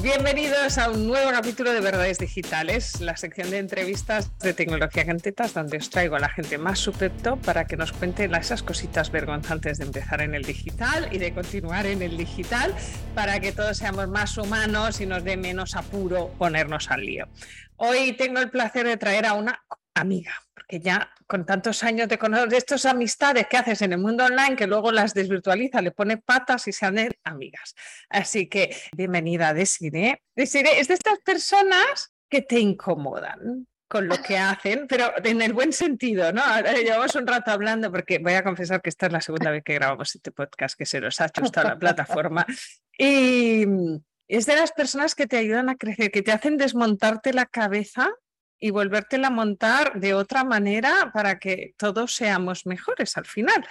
Bienvenidos a un nuevo capítulo de Verdades Digitales, la sección de entrevistas de tecnología cantetas, donde os traigo a la gente más supepto para que nos cuenten esas cositas vergonzantes de empezar en el digital y de continuar en el digital, para que todos seamos más humanos y nos dé menos apuro ponernos al lío. Hoy tengo el placer de traer a una amiga, porque ya con tantos años de conocer estas amistades que haces en el mundo online, que luego las desvirtualiza, le pone patas y se hacen amigas. Así que bienvenida, Desiree. Desiree es de estas personas que te incomodan con lo que hacen, pero en el buen sentido, ¿no? llevamos un rato hablando porque voy a confesar que esta es la segunda vez que grabamos este podcast que se nos ha chustado la plataforma y es de las personas que te ayudan a crecer, que te hacen desmontarte la cabeza y volvértela a montar de otra manera para que todos seamos mejores al final.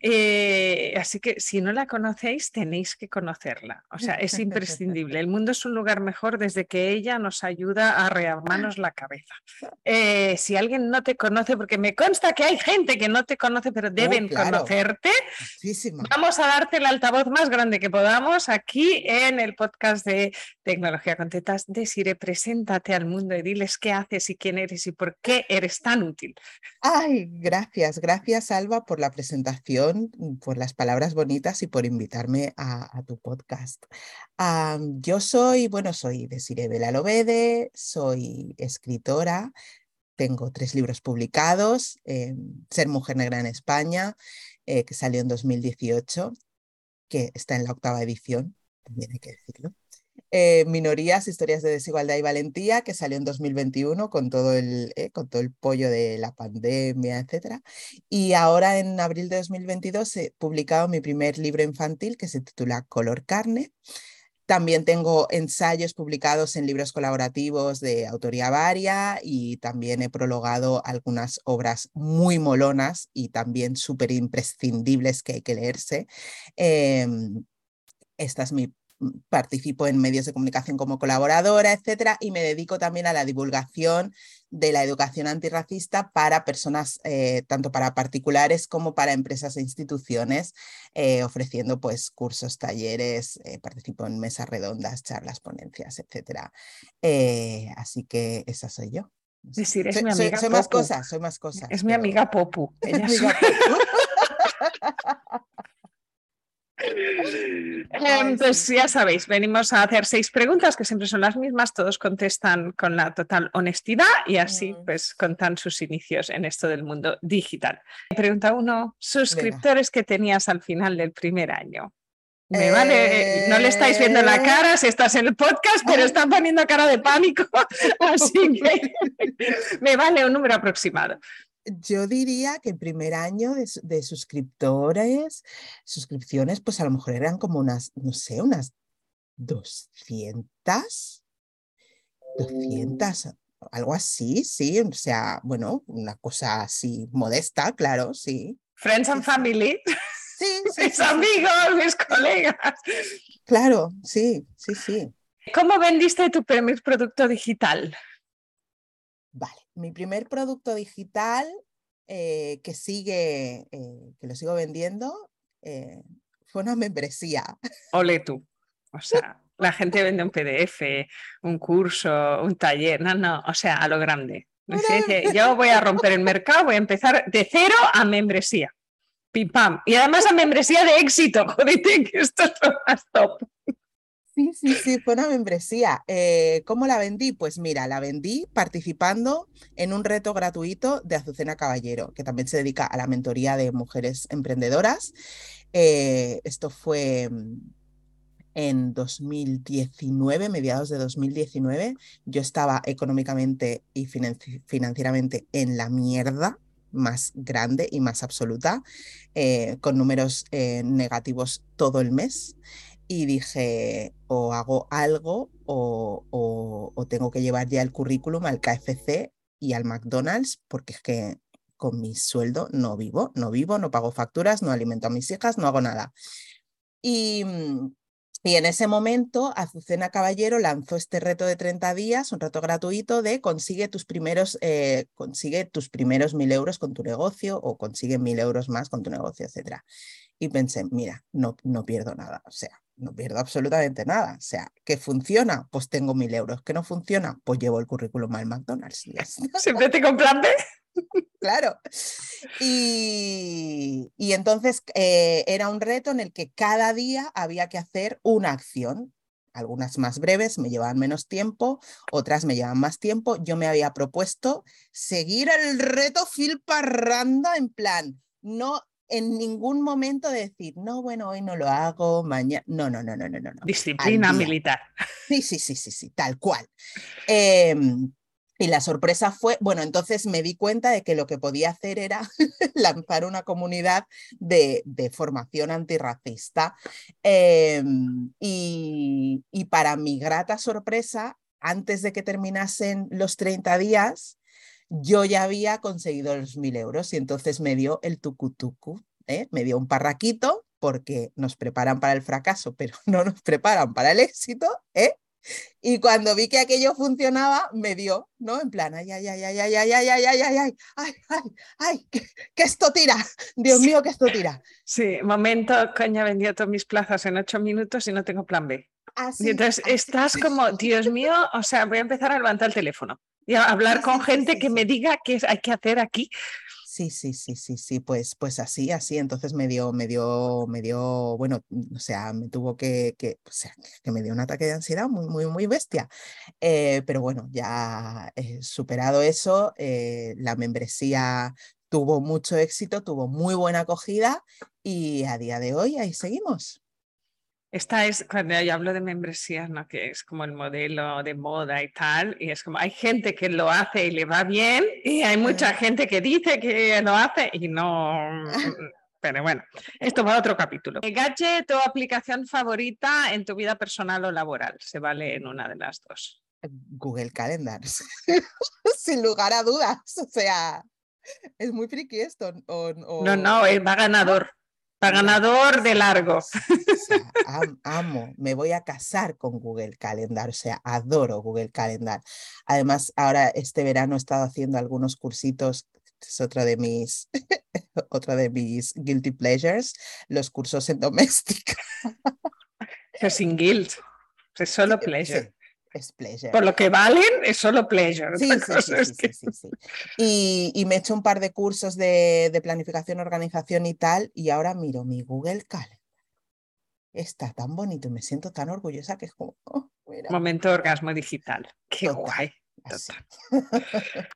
Eh, así que si no la conocéis, tenéis que conocerla. O sea, es imprescindible. El mundo es un lugar mejor desde que ella nos ayuda a rearmarnos la cabeza. Eh, si alguien no te conoce, porque me consta que hay gente que no te conoce, pero oh, deben conocerte, vamos a darte el altavoz más grande que podamos aquí en el podcast de Tecnología con Tetas. Desire, preséntate al mundo y diles qué haces y quién eres y por qué eres tan útil. Ay, gracias, gracias Alba por la presentación, por las palabras bonitas y por invitarme a, tu podcast. yo soy, bueno, soy Desiree Belalobede, soy escritora, tengo tres libros publicados, Ser Mujer Negra en España, eh, que salió en 2018, que está en la octava edición, también hay que decirlo. Eh, minorías, historias de desigualdad y valentía, que salió en 2021 con todo el, eh, con todo el pollo de la pandemia, etc. Y ahora en abril de 2022 he publicado mi primer libro infantil que se titula Color Carne. También tengo ensayos publicados en libros colaborativos de autoría varia y también he prologado algunas obras muy molonas y también súper imprescindibles que hay que leerse. Em, esta es mi participo en medios de comunicación como colaboradora, etcétera, y me dedico también a la divulgación de la educación antirracista para personas, eh, tanto para particulares como para empresas e instituciones, eh, ofreciendo pues cursos, talleres, eh, participo en mesas redondas, charlas, ponencias, etcétera. así que esa soy yo. Es decir, es mi amiga soy, más cosas, soy más cosas. Es mi amiga Popu. Ella Entonces, ya sabéis, venimos a hacer seis preguntas que siempre son las mismas, todos contestan con la total honestidad y así mm. pues contan sus inicios en esto del mundo digital. Pregunta uno, suscriptores que tenías al final del primer año. Me vale, no le estáis viendo la cara si estás en el podcast, pero están poniendo cara de pánico, así que me vale un número aproximado yo diría que el primer año de, suscriptores, suscripciones, pues a lo mejor eran como unas, no sé, unas 200, 200, algo así, sí, o sea, bueno, una cosa así modesta, claro, sí. Friends and family. Sí, sí mis amigos, mis colegas. Claro, sí, sí, sí. ¿Cómo vendiste tu primer producto digital? Vale, mi primer producto digital eh, que sigue, eh, que lo sigo vendiendo, eh, fue una membresía. Ole tú. O sea, la gente vende un PDF, un curso, un taller, no, no, o sea, a lo grande. yo voy a romper el mercado, voy a empezar de cero a membresía. Pim pam. Y además a membresía de éxito, jodete, que esto es lo más top. Sí, sí, sí, fue una membresía. Eh, ¿Cómo la vendí? Pues mira, la vendí participando en un reto gratuito de Azucena Caballero, que también se dedica a la mentoría de mujeres emprendedoras. Eh, esto fue mm, en 2019, mediados de 2019. Yo estaba económicamente y financieramente en la mierda más grande y más absoluta, eh, con números negativos todo el mes y dije, o hago algo o, tengo que llevar ya el currículum al KFC y al McDonald's, porque es que con mi sueldo no vivo, no vivo, no pago facturas, no alimento a mis hijas, no hago nada. Y, mm, y en ese momento, Azucena Caballero lanzó este reto de 30 días, un reto gratuito de consigue tus primeros, eh, consigue tus primeros mil euros con tu negocio o consigue mil euros más con tu negocio, etc. Y pensé, mira, no, no pierdo nada. O sea, no pierdo absolutamente nada. O sea, que funciona, pues tengo mil euros. Que no funciona, pues llevo el currículum al McDonald's. Siempre te compran claro. Y, y entonces eh, era un reto en el que cada día había que hacer una acción. Algunas más breves me llevaban menos tiempo, otras me llevaban más tiempo. Yo me había propuesto seguir el reto Phil Parranda en plan, no en ningún momento decir, no, bueno, hoy no lo hago, mañana. No, no, no, no, no, no. Disciplina militar. Sí, sí, sí, sí, sí, tal cual. Em, y la sorpresa fue, bueno, entonces me di cuenta de que lo que podía hacer era lanzar una comunidad de, formación antirracista. Em, y, y, para mi grata sorpresa, antes de que terminasen los 30 días, yo ya había conseguido los mil euros y entonces me dio el tucutucu, ¿eh? me dio un parraquito porque nos preparan para el fracaso, pero no nos preparan para el éxito, ¿eh? Y cuando vi que aquello funcionaba, me dio, ¿no? En plan, ay, ay, ay, ay, ay, ay, ay, ay, ay, ay, ay, ay, ay, ay, que, esto tira, Dios mío, que esto tira. Sí, momento, coña, vendido todas mis plazas en ocho minutos y no tengo plan B. y entonces estás como, Dios mío, o sea, voy a empezar a levantar el teléfono y hablar con gente que me diga qué hay que hacer aquí. Sí, sí, sí, sí, sí, pues, pues así, así, entonces me dio, me dio, me dio, bueno, o sea, me tuvo que, que, o sea, que me dio un ataque de ansiedad muy, muy, muy bestia. Eh, pero bueno, ya he superado eso, eh, la membresía tuvo mucho éxito, tuvo muy buena acogida y a día de hoy ahí seguimos. Esta es cuando yo hablo de membresías, ¿no? que es como el modelo de moda y tal, y es como hay gente que lo hace y le va bien, y hay mucha gente que dice que lo hace y no. Pero bueno, esto va a otro capítulo. Gadget o aplicación favorita en tu vida personal o laboral, se vale en una de las dos. Google Calendar, sin lugar a dudas. O sea, es muy friki esto. No, no, va ganador. Para ganador de largo. amo, me voy a casar con Google Calendar, o sea, adoro Google Calendar. Además, ahora este verano he estado haciendo algunos cursitos, es otra de mis, otra de mis guilty pleasures, los cursos en doméstica. sin guilt, es solo pleasure es pleasure. Por lo que valen, es solo pleasure. Sí, sí, sí, sí, y, y, me he hecho un par de cursos de, de, planificación, organización y tal, y ahora miro mi Google Calendar. Está tan bonito y me siento tan orgullosa que es como... Oh, Momento orgasmo digital. Qué guay.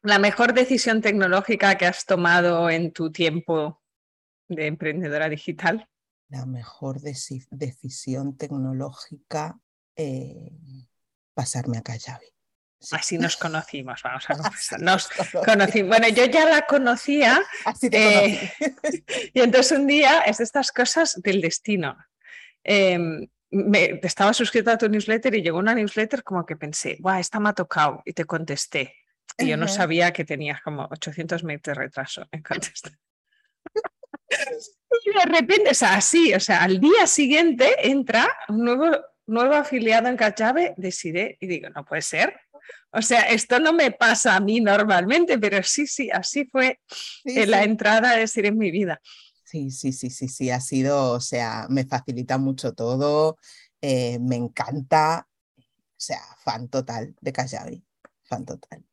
La mejor decisión tecnológica que has tomado en tu tiempo de emprendedora digital. La mejor decisión tecnológica. Eh pasarme a Callavi. Así nos conocimos, vamos a confesar. Nos conocimos. Bueno, yo ya la conocía. Eh, y entonces un día es de estas cosas del destino. Em, me, estaba suscrita a tu newsletter y llegó una newsletter como que pensé, guau, esta me ha tocado y te contesté. Y yo no sabía que tenías como 800 meses de retraso en contestar. y de repente, o sea, así, o sea, al día siguiente entra un nuevo nuevo afiliado en Cachave, decidí y digo, no puede ser. O sea, esto no me pasa a mí normalmente, pero sí, sí, así fue la entrada de decir en mi vida. Sí, sí, sí, sí, sí, ha sido, o sea, me facilita mucho todo, eh, me encanta, o sea, fan total de Kajabi, fan total.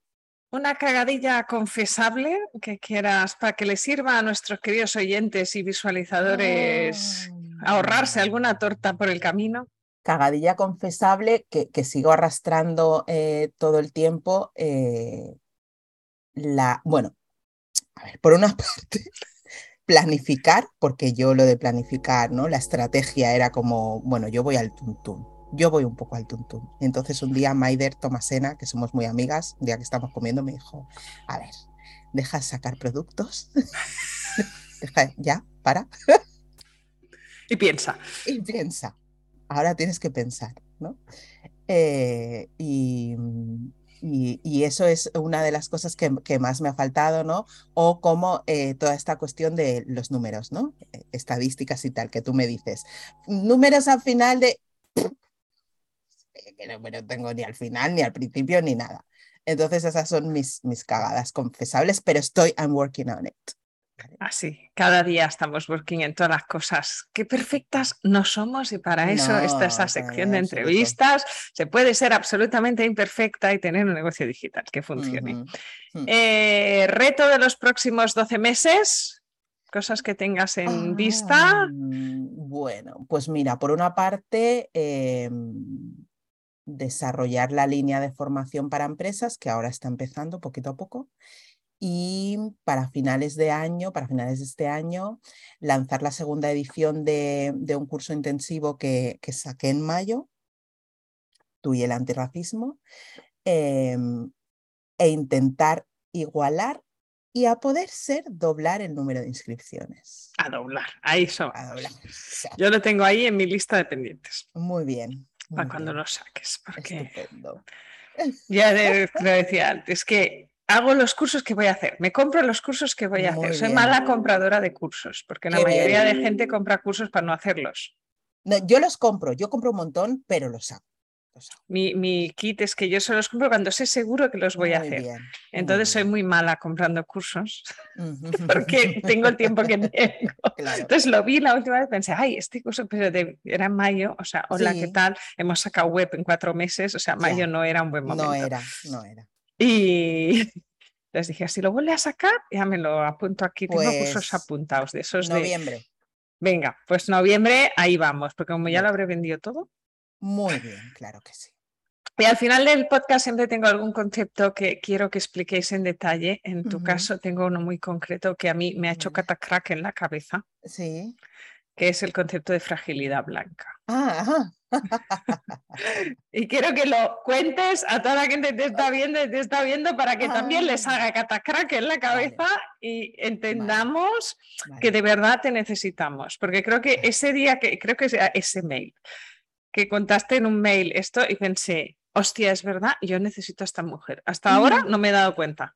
Una cagadilla confesable que quieras para que le sirva a nuestros queridos oyentes y visualizadores ahorrarse alguna torta por el camino cagadilla confesable que, que sigo arrastrando eh, todo el tiempo. Eh, la, bueno, a ver, por una parte, planificar, porque yo lo de planificar, ¿no? La estrategia era como, bueno, yo voy al tuntum, yo voy un poco al tuntum. Entonces un día Maider Tomasena, que somos muy amigas, un día que estamos comiendo, me dijo, a ver, deja sacar productos, deja, ya, para. y piensa. Y piensa ahora tienes que pensar, ¿no? Eh, mm, y, eso es una de las cosas que, más me ha faltado, ¿no? O como eh, toda esta cuestión de los números, ¿no? Eh, estadísticas y tal, que tú me dices. Números al final de... Que no me tengo ni al final, ni al principio, ni nada. Entonces esas son mis, mis cagadas confesables, pero estoy, I'm working on it. Así, cada día estamos working en todas las cosas. Qué perfectas no somos y para eso está esa sección de entrevistas. Se puede ser absolutamente imperfecta y tener un negocio digital que funcione. Eh, reto de los próximos 12 meses, cosas que tengas en vista. Ah, bueno, pues mira, por una parte, em, desarrollar la línea de formación para empresas, que ahora está empezando poquito a poco y para finales de año, para finales de este año, lanzar la segunda edición de, un curso intensivo que, que, saqué en mayo, tú y el antirracismo, em, e intentar igualar y a poder ser doblar el número de inscripciones. A doblar, ahí son. A doblar. Yo lo tengo ahí en mi lista de pendientes. Muy bien. para cuando lo saques, porque ya lo decía antes, que hago los cursos que voy a hacer, me compro los cursos que voy a hacer. Soy mala compradora de cursos, porque la mayoría de gente compra cursos para no hacerlos. No, yo los compro, yo compro un montón, pero los hago. Mi, kit es que yo solo los compro cuando sé seguro que los voy a hacer. Entonces soy muy mala comprando cursos porque tengo el tiempo que tengo. Entonces lo vi la última vez, pensé, ay, este curso pero era en mayo, o sea, hola, ¿qué tal? Hemos sacado web en cuatro meses, o sea, mayo no era un buen momento. No era, no era. Y les dije, si lo vuelve a sacar, ya me lo apunto aquí. Tengo cursos pues apuntados de esos noviembre. Venga, pues noviembre, ahí vamos, porque como ya lo habré vendido todo. Muy bien, claro que sí. Y al final del podcast siempre tengo algún concepto que quiero que expliquéis en detalle. En tu caso tengo uno muy concreto que a mí me ha hecho catacrack en la cabeza. Sí. Que es el concepto de fragilidad blanca. Ah, ajá. y quiero que lo cuentes a toda la gente que te está viendo y te está viendo para que también les ah. haga catacrack en la cabeza y entendamos que de verdad te necesitamos. Porque creo que ese día, que creo que ese mail, que contaste en un mail esto y pensé, hostia, es verdad, yo necesito a esta mujer. Hasta ahora no me he dado cuenta.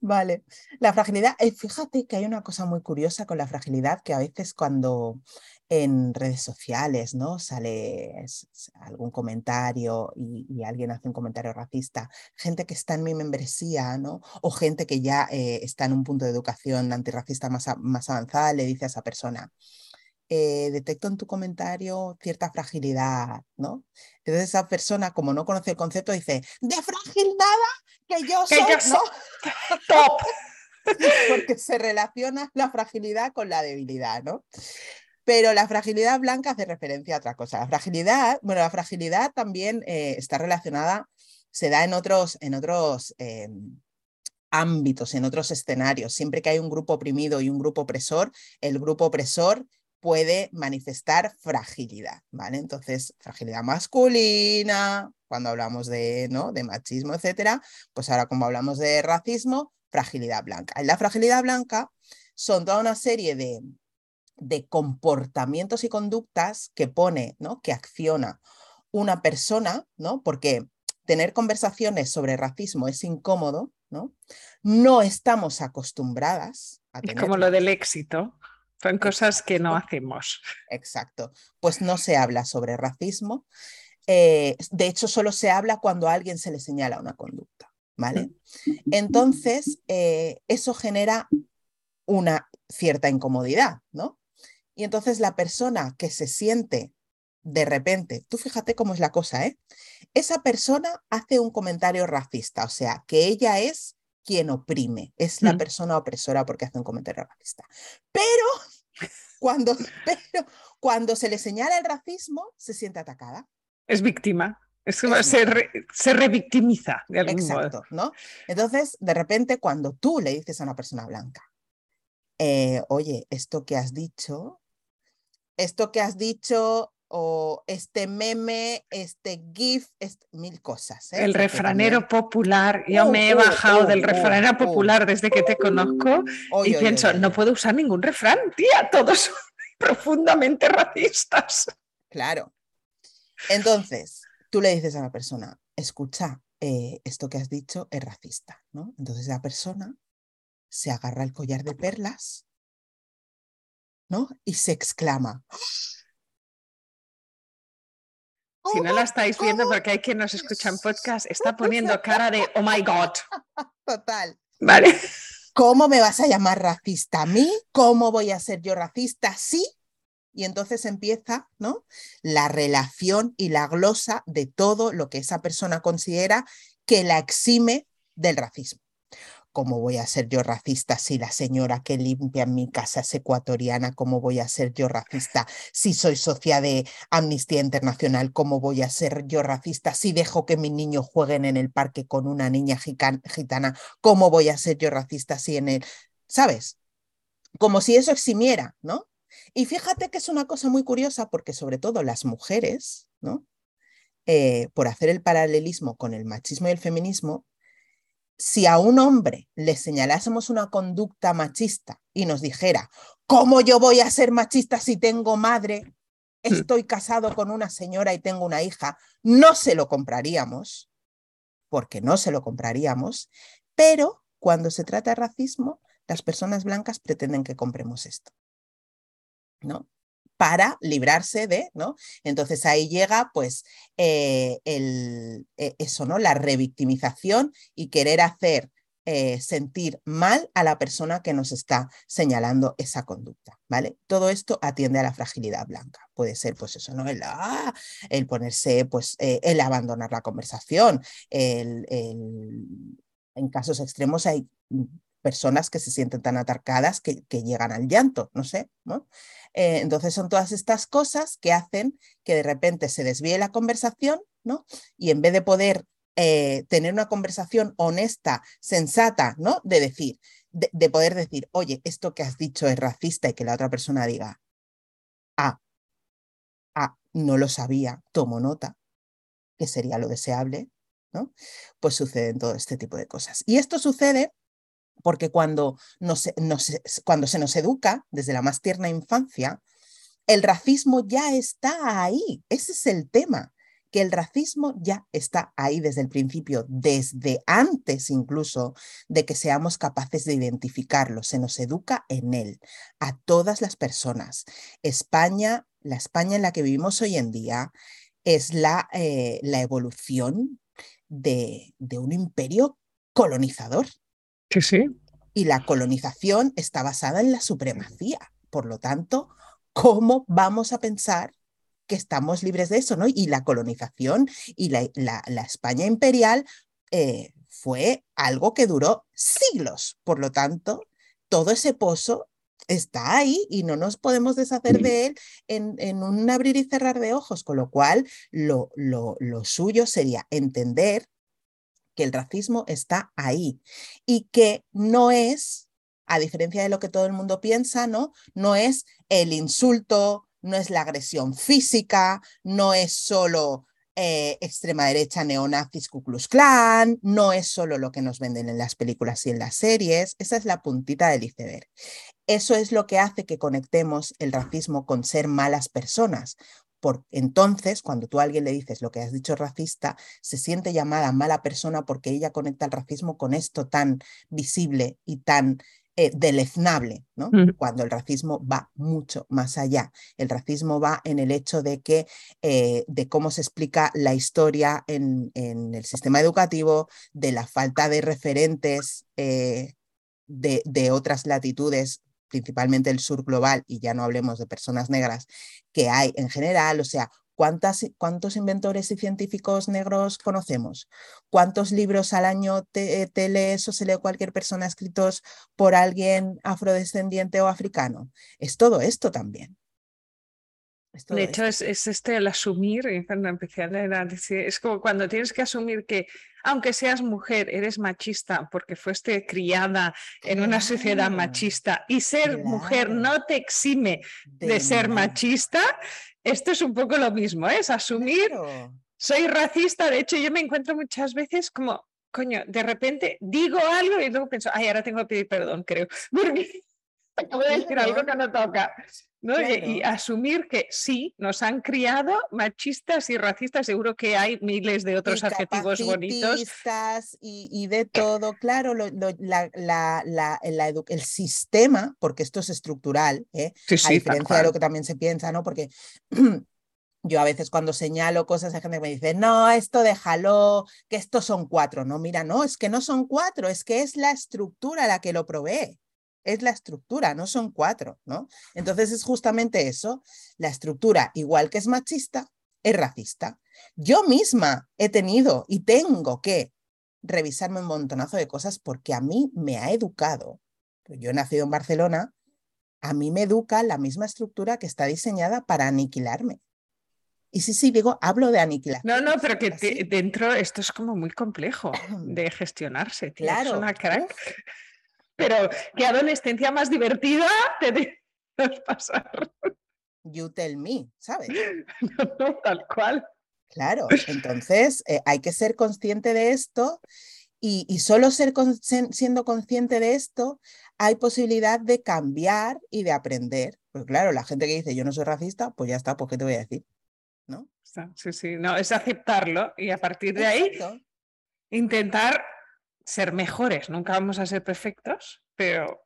Vale, la fragilidad, eh, fíjate que hay una cosa muy curiosa con la fragilidad que a veces cuando en redes sociales, ¿no? Sale algún comentario y, alguien hace un comentario racista, gente que está en mi membresía, ¿no? O gente que ya eh, está en un punto de educación antirracista más, más avanzada, le dice a esa persona, eh, detecto en tu comentario cierta fragilidad, ¿no? Entonces esa persona, como no conoce el concepto, dice, de frágil nada, que yo soy, ¿no? top. Porque se relaciona la fragilidad con la debilidad, ¿no? Pero la fragilidad blanca hace referencia a otra cosa. La fragilidad, bueno, la fragilidad también eh, está relacionada, se da en otros, en otros eh, ámbitos, en otros escenarios. Siempre que hay un grupo oprimido y un grupo opresor, el grupo opresor puede manifestar fragilidad, ¿vale? Entonces, fragilidad masculina, cuando hablamos de, ¿no? de machismo, etcétera, pues ahora como hablamos de racismo, fragilidad blanca. La fragilidad blanca son toda una serie de, de comportamientos y conductas que pone, ¿no? que acciona una persona, ¿no? porque tener conversaciones sobre racismo es incómodo, ¿no? No estamos acostumbradas a tener. Como lo del éxito. Son cosas que no hacemos. Exacto. Pues no se habla sobre racismo. Eh, de hecho, solo se habla cuando a alguien se le señala una conducta. ¿Vale? Entonces, eh, eso genera una cierta incomodidad, ¿no? Y entonces la persona que se siente de repente, tú fíjate cómo es la cosa, ¿eh? Esa persona hace un comentario racista, o sea, que ella es quien oprime, es la mm. persona opresora porque hace un comentario racista. Pero cuando, pero cuando se le señala el racismo, se siente atacada. Es víctima. Es como se, revictimiza de algún Exacto, ¿no? Entonces, de repente, cuando tú le dices a una persona blanca, eh, oye, esto que has dicho esto que has dicho o este meme, este GIF, mil cosas. ¿eh? El refranero popular, yo me he bajado del refranero popular desde que te conozco y pienso, no puedo usar ningún refrán, tía, todos son profundamente racistas. Claro. Entonces, tú le dices a la persona, escucha, eh, esto que has dicho es racista, ¿no? Entonces la persona se agarra el collar de perlas y se exclama. Si no la estáis viendo, porque hay quien nos escucha en podcast, está poniendo cara de oh my god. Total. Vale. ¿Cómo me vas a llamar racista a mí? ¿Cómo voy a ser yo racista? Sí. Y entonces empieza ¿no? la relación y la glosa de todo lo que esa persona considera que la exime del racismo. ¿Cómo voy a ser yo racista si la señora que limpia mi casa es ecuatoriana? ¿Cómo voy a ser yo racista si soy socia de Amnistía Internacional? ¿Cómo voy a ser yo racista si dejo que mis niños jueguen en el parque con una niña gitana? ¿Cómo voy a ser yo racista si en el... ¿Sabes? Como si eso eximiera, ¿no? Y fíjate que es una cosa muy curiosa porque sobre todo las mujeres, ¿no? Eh, por hacer el paralelismo con el machismo y el feminismo, si a un hombre le señalásemos una conducta machista y nos dijera, ¿cómo yo voy a ser machista si tengo madre? Hmm. Estoy casado con una señora y tengo una hija. No se lo compraríamos, porque no se lo compraríamos, pero cuando se trata de racismo, las personas blancas pretenden que compremos esto. ¿No? Para librarse de, ¿no? Entonces ahí llega pues eh, el, eh, eso, ¿no? La revictimización y querer hacer eh, sentir mal a la persona que nos está señalando esa conducta, ¿vale? Todo esto atiende a la fragilidad blanca. Puede ser, pues eso, ¿no? El, ah, el ponerse, pues, el abandonar la conversación, el, en casos extremos hay personas que se sienten tan atarcadas que, llegan al llanto, no sé, ¿no? Eh, entonces son todas estas cosas que hacen que de repente se desvíe la conversación, ¿no? Y en vez de poder eh, tener una conversación honesta, sensata, ¿no? De decir, de, poder decir, oye, esto que has dicho es racista y que la otra persona diga, ah, ah, no lo sabía, tomo nota, que sería lo deseable, ¿no? Pues suceden todo este tipo de cosas. Y esto sucede porque cuando, cuando se nos educa desde la más tierna infancia, el racismo ya está ahí. Ese es el tema, que el racismo ya está ahí desde el principio, desde antes incluso de que seamos capaces de identificarlo. Se nos educa en él, a todas las personas. España, la España en la que vivimos hoy en día, es la, eh, la evolución de, de un imperio colonizador sí. Y la colonización está basada en la supremacía. Por lo tanto, ¿cómo vamos a pensar que estamos libres de eso? ¿no? Y la colonización y la, la, España imperial eh, fue algo que duró siglos. Por lo tanto, todo ese pozo está ahí y no nos podemos deshacer de él en, en un abrir y cerrar de ojos, con lo cual lo, lo, lo suyo sería entender que el racismo está ahí y que no es, a diferencia de lo que todo el mundo piensa, ¿no? No es el insulto, no es la agresión física, no es solo eh, extrema derecha, neonazis, Ku Klux Klan, no es solo lo que nos venden en las películas y en las series, esa es la puntita del iceberg. Eso es lo que hace que conectemos el racismo con ser malas personas, por, entonces, cuando tú a alguien le dices lo que has dicho racista, se siente llamada mala persona porque ella conecta el racismo con esto tan visible y tan eh, deleznable, ¿no? Cuando el racismo va mucho más allá. El racismo va en el hecho de que, eh, de cómo se explica la historia en, el sistema educativo, de la falta de referentes eh, de, de, otras latitudes principalmente el sur global, y ya no hablemos de personas negras, que hay en general, o sea, ¿cuántas, ¿cuántos inventores y científicos negros conocemos? ¿Cuántos libros al año te, lees o se lee cualquier persona escritos por alguien afrodescendiente o africano? Es todo esto también. De hecho, es, es, este el asumir, cuando empecé a leer, es como cuando tienes que asumir que aunque seas mujer, eres machista porque fuiste criada en una sociedad machista y ser mujer no te exime de, ser machista, esto es un poco lo mismo, ¿eh? es asumir, soy racista, de hecho yo me encuentro muchas veces como, coño, de repente digo algo y luego pienso, ay, ahora tengo que pedir perdón, creo, porque acabo de decir algo que no toca. Y, asumir que sí, nos han criado machistas y racistas, seguro que hay miles de otros adjetivos bonitos. Y, y de todo, claro, lo, la, la, el sistema, porque esto es estructural, ¿eh? a diferencia de lo que también se piensa, ¿no? Porque yo a veces cuando señalo cosas hay gente que me dice, no, esto déjalo, que estos son cuatro. No, mira, no, es que no son cuatro, es que es la estructura la que lo provee. Es la estructura, no son cuatro, ¿no? Entonces es justamente eso. La estructura, igual que es machista, es racista. Yo misma he tenido y tengo que revisarme un montonazo de cosas porque a mí me ha educado. Yo he nacido en Barcelona, a mí me educa la misma estructura que está diseñada para aniquilarme. Y sí, sí, digo, hablo de aniquilar. No, no, pero que dentro esto es como muy complejo de gestionarse. Claro. Es una crack. Pero qué adolescencia más divertida te pasar. You tell me, ¿sabes? No, tal cual. Claro, entonces eh, hay que ser consciente de esto y, y solo ser siendo consciente de esto hay posibilidad de cambiar y de aprender. Pues claro, la gente que dice yo no soy racista, pues ya está, pues ¿qué te voy a decir? ¿no? Sí, sí, no, es aceptarlo y a partir de ahí intentar ser mejores. Nunca vamos a ser perfectos, pero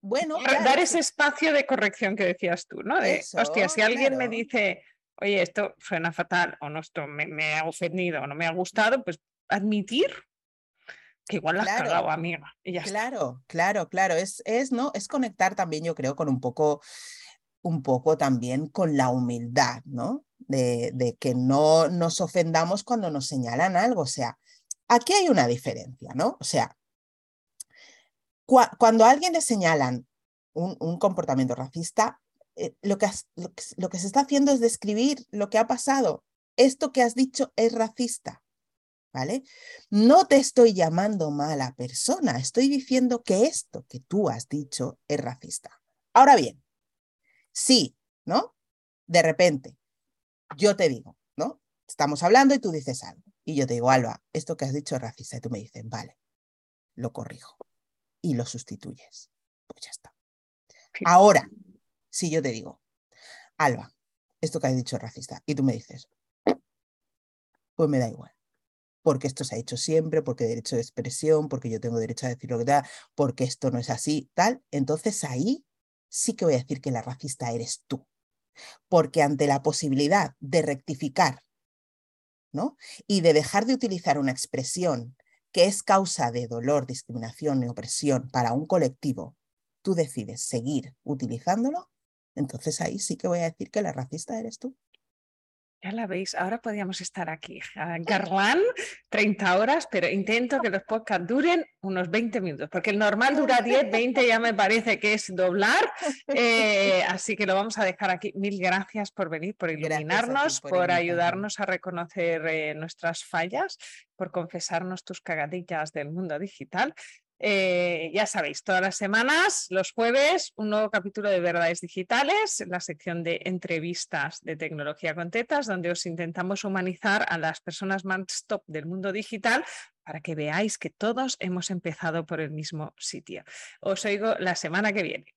bueno, dar ese espacio de corrección que decías tú, ¿no? De, hostia, si alguien me dice, oye, esto suena fatal o no, esto me, ha ofendido o no me ha gustado, pues admitir que igual la has cagado, amiga. claro, claro, claro. Es, es, ¿no? es conectar también, yo creo, con un poco, un poco también con la humildad, ¿no? de, que no nos ofendamos cuando nos señalan algo. O sea, aquí hay una diferencia, ¿no? O sea, cuando a alguien le señalan un, comportamiento racista, eh, lo, que lo, que, se está haciendo es describir lo que ha pasado. Esto que has dicho es racista, ¿vale? No te estoy llamando mala persona, estoy diciendo que esto que tú has dicho es racista. Ahora bien, sí, ¿no? De repente, yo te digo, ¿no? Estamos hablando y tú dices algo. Y yo te digo, Alba, esto que has dicho es racista. Y tú me dices, vale, lo corrijo. Y lo sustituyes. Pues ya está. Ahora, si yo te digo, Alba, esto que has dicho es racista. Y tú me dices, pues me da igual. Porque esto se ha hecho siempre, porque derecho de expresión, porque yo tengo derecho a decir lo que da, porque esto no es así, tal. Entonces ahí sí que voy a decir que la racista eres tú porque ante la posibilidad de rectificar y de dejar de utilizar una expresión que es causa de dolor, discriminación y opresión para un colectivo, tú decides seguir utilizándolo, entonces ahí sí que voy a decir que la racista eres tú. Ya la veis, ahora podríamos estar aquí, Garland, 30 horas, pero intento que los podcasts duren unos 20 minutos, porque el normal dura 10, 20, ya me parece que es doblar, eh, así que lo vamos a dejar aquí. Mil gracias por venir, por iluminarnos, por, ayudarnos a reconocer eh, nuestras fallas, por confesarnos tus cagadillas del mundo digital. Eh, ya sabéis, todas las semanas, los jueves, un nuevo capítulo de Verdades Digitales, la sección de entrevistas de tecnología con tetas, donde os intentamos humanizar a las personas más top del mundo digital para que veáis que todos hemos empezado por el mismo sitio. Os oigo la semana que viene.